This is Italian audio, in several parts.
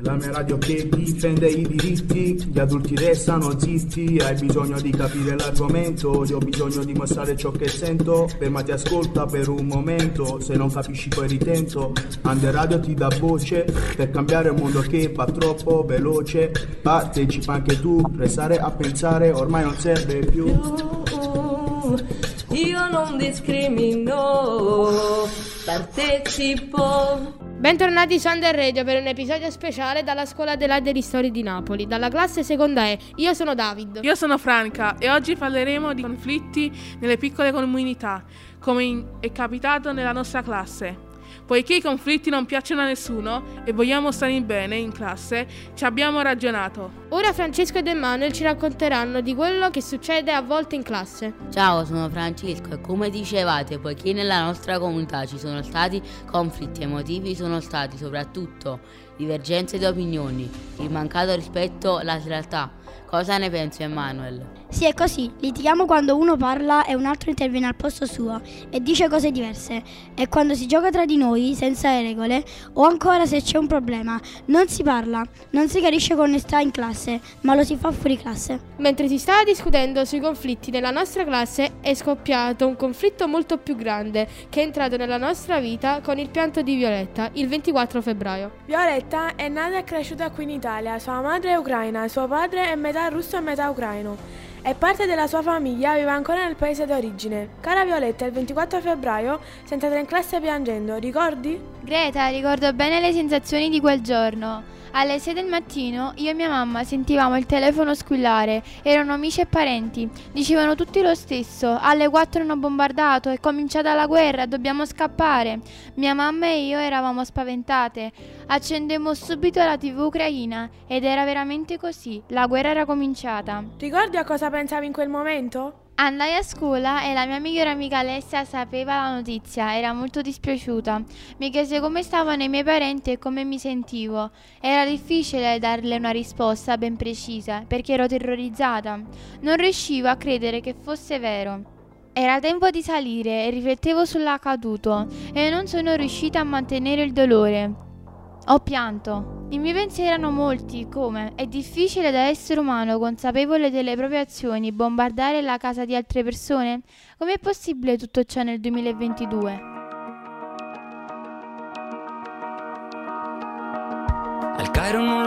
La mia radio che difende i diritti, gli adulti restano zitti, hai bisogno di capire l'argomento, io ho bisogno di mostrare ciò che sento, fermati ascolta per un momento, se non capisci poi ritento, Under Radio ti dà voce, per cambiare un mondo che va troppo veloce, partecipa anche tu, restare a pensare ormai non serve più. Io non discrimino, partecipo. Bentornati su Under Radio per un episodio speciale dalla scuola dell'Ade di Storia di Napoli, dalla classe seconda E. Io sono David. Io sono Franca e oggi parleremo di conflitti nelle piccole comunità, come in- è capitato nella nostra classe. Poiché i conflitti non piacciono a nessuno e vogliamo stare bene in classe, ci abbiamo ragionato. Ora Francesco ed Emanuele ci racconteranno di quello che succede a volte in classe. Ciao, sono Francesco e come dicevate, poiché nella nostra comunità ci sono stati conflitti emotivi, sono stati soprattutto divergenze di opinioni, il mancato rispetto, la realtà. Cosa ne pensi, Emanuele? Sì, è così. Litighiamo quando uno parla e un altro interviene al posto suo e dice cose diverse. E quando si gioca tra di noi, senza regole, o ancora se c'è un problema, non si parla, non si chiarisce con onestà in classe, ma lo si fa fuori classe. Mentre si stava discutendo sui conflitti nella nostra classe è scoppiato un conflitto molto più grande che è entrato nella nostra vita con il pianto di Violetta il 24 febbraio. Violetta è nata e cresciuta qui in Italia, sua madre è ucraina, suo padre è metà russo e metà ucraino. E parte della sua famiglia vive ancora nel paese d'origine. Cara Violetta, il 24 febbraio sei entrata in classe piangendo, ricordi? Greta, ricordo bene le sensazioni di quel giorno. Alle 6 del mattino io e mia mamma sentivamo il telefono squillare, erano amici e parenti, dicevano tutti lo stesso, alle 4 hanno bombardato, è cominciata la guerra, dobbiamo scappare. Mia mamma e io eravamo spaventate, accendemmo subito la tv ucraina ed era veramente così, la guerra era cominciata. Ricordi a cosa pensavi in quel momento? Andai a scuola e la mia migliore amica Alessia sapeva la notizia, era molto dispiaciuta. Mi chiese come stavano i miei parenti e come mi sentivo. Era difficile darle una risposta ben precisa perché ero terrorizzata. Non riuscivo a credere che fosse vero. Era tempo di salire e riflettevo sull'accaduto e non sono riuscita a mantenere il dolore. Ho pianto. I miei pensieri erano molti, come è difficile da essere umano consapevole delle proprie azioni bombardare la casa di altre persone? Com'è possibile tutto ciò nel 2022?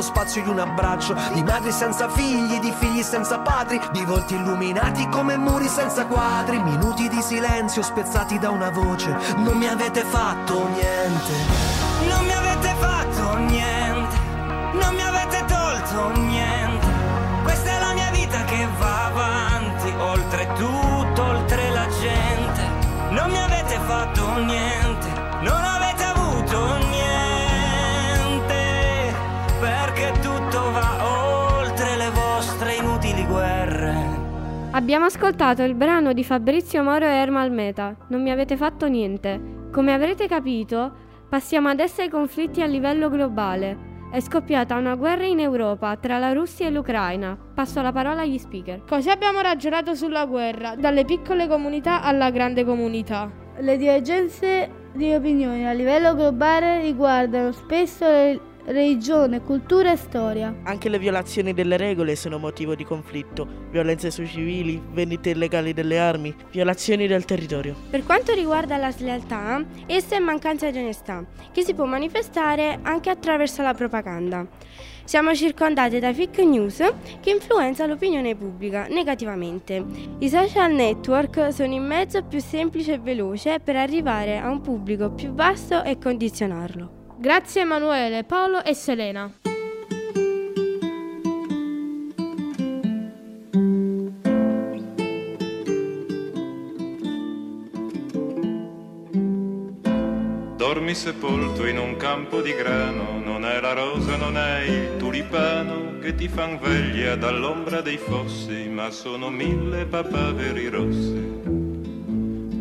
lo spazio di un abbraccio. Di madri senza figli, di figli senza padri. Di volti illuminati come muri senza quadri. Minuti di silenzio spezzati da una voce. Non mi avete fatto niente. Non mi avete fatto niente. Non mi avete tolto niente. Questa è la mia vita che va avanti Oltre tutto, oltre la gente. Non mi avete fatto niente Abbiamo ascoltato il brano di Fabrizio Moro e Ermal Meta, Non mi avete fatto niente. Come avrete capito, passiamo adesso ai conflitti a livello globale. È scoppiata una guerra in Europa tra la Russia e l'Ucraina. Passo la parola agli speaker. Così abbiamo ragionato sulla guerra, dalle piccole comunità alla grande comunità. Le divergenze di opinioni a livello globale riguardano spesso le religione, cultura e storia. Anche le violazioni delle regole sono motivo di conflitto, violenze sui civili, vendite illegali delle armi, violazioni del territorio. Per quanto riguarda la slealtà, essa è mancanza di onestà, che si può manifestare anche attraverso la propaganda. Siamo circondati da fake news che influenzano l'opinione pubblica negativamente. I social network sono il mezzo più semplice e veloce per arrivare a un pubblico più vasto e condizionarlo. Grazie Emanuele, Paolo e Selena. Dormi sepolto in un campo di grano, non è la rosa, non è il tulipano che ti fan veglia dall'ombra dei fossi, ma sono mille papaveri rossi.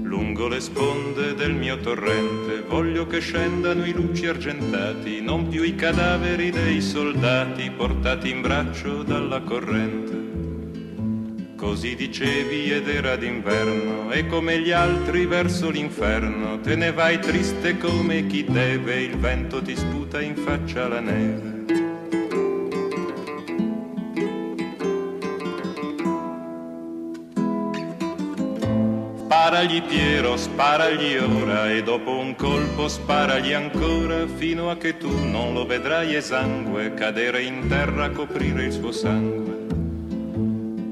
Lungo le sponde del mio torrente voglio che scendano i luci argentati, non più i cadaveri dei soldati portati in braccio dalla corrente. Così dicevi ed era d'inverno e come gli altri verso l'inferno te ne vai triste come chi deve, il vento ti sputa in faccia la neve. Sparagli Piero, sparagli ora e dopo un colpo sparagli ancora fino a che tu non lo vedrai esangue cadere in terra a coprire il suo sangue.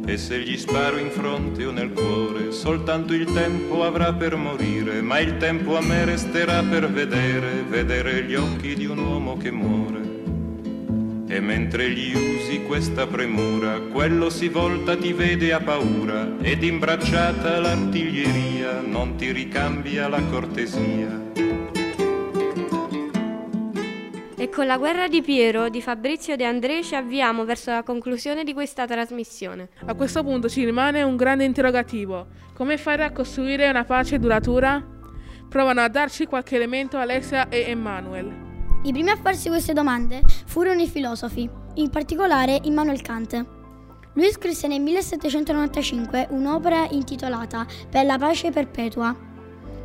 E se gli sparo in fronte o nel cuore, soltanto il tempo avrà per morire, ma il tempo a me resterà per vedere, vedere gli occhi di un uomo che muore. E mentre gli usi questa premura, quello si volta, ti vede a paura, ed imbracciata l'artiglieria non ti ricambia la cortesia. E con la guerra di Piero, di Fabrizio e di André ci avviamo verso la conclusione di questa trasmissione. A questo punto ci rimane un grande interrogativo. Come fare a costruire una pace duratura? Provano a darci qualche elemento Alessia e Emmanuel. I primi a farsi queste domande furono i filosofi, in particolare Immanuel Kant. Lui scrisse nel 1795 un'opera intitolata Per la pace perpetua,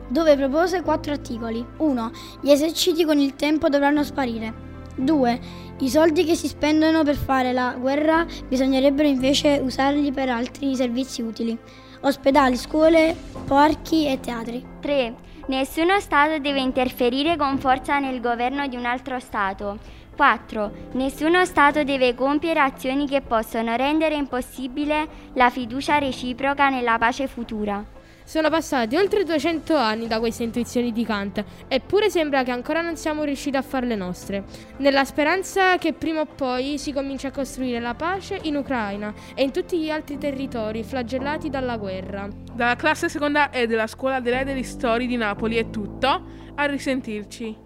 dove propose quattro articoli. 1. Gli eserciti con il tempo dovranno sparire. 2. I soldi che si spendono per fare la guerra bisognerebbero invece usarli per altri servizi utili. Ospedali, scuole, parchi e teatri. 3. Nessuno Stato deve interferire con forza nel governo di un altro Stato. 4. Nessuno Stato deve compiere azioni che possono rendere impossibile la fiducia reciproca nella pace futura. Sono passati oltre 200 anni da queste intuizioni di Kant, eppure sembra che ancora non siamo riusciti a farle nostre, nella speranza che prima o poi si cominci a costruire la pace in Ucraina e in tutti gli altri territori flagellati dalla guerra. Dalla classe seconda E della Scuola delle Storie di Napoli è tutto, a risentirci.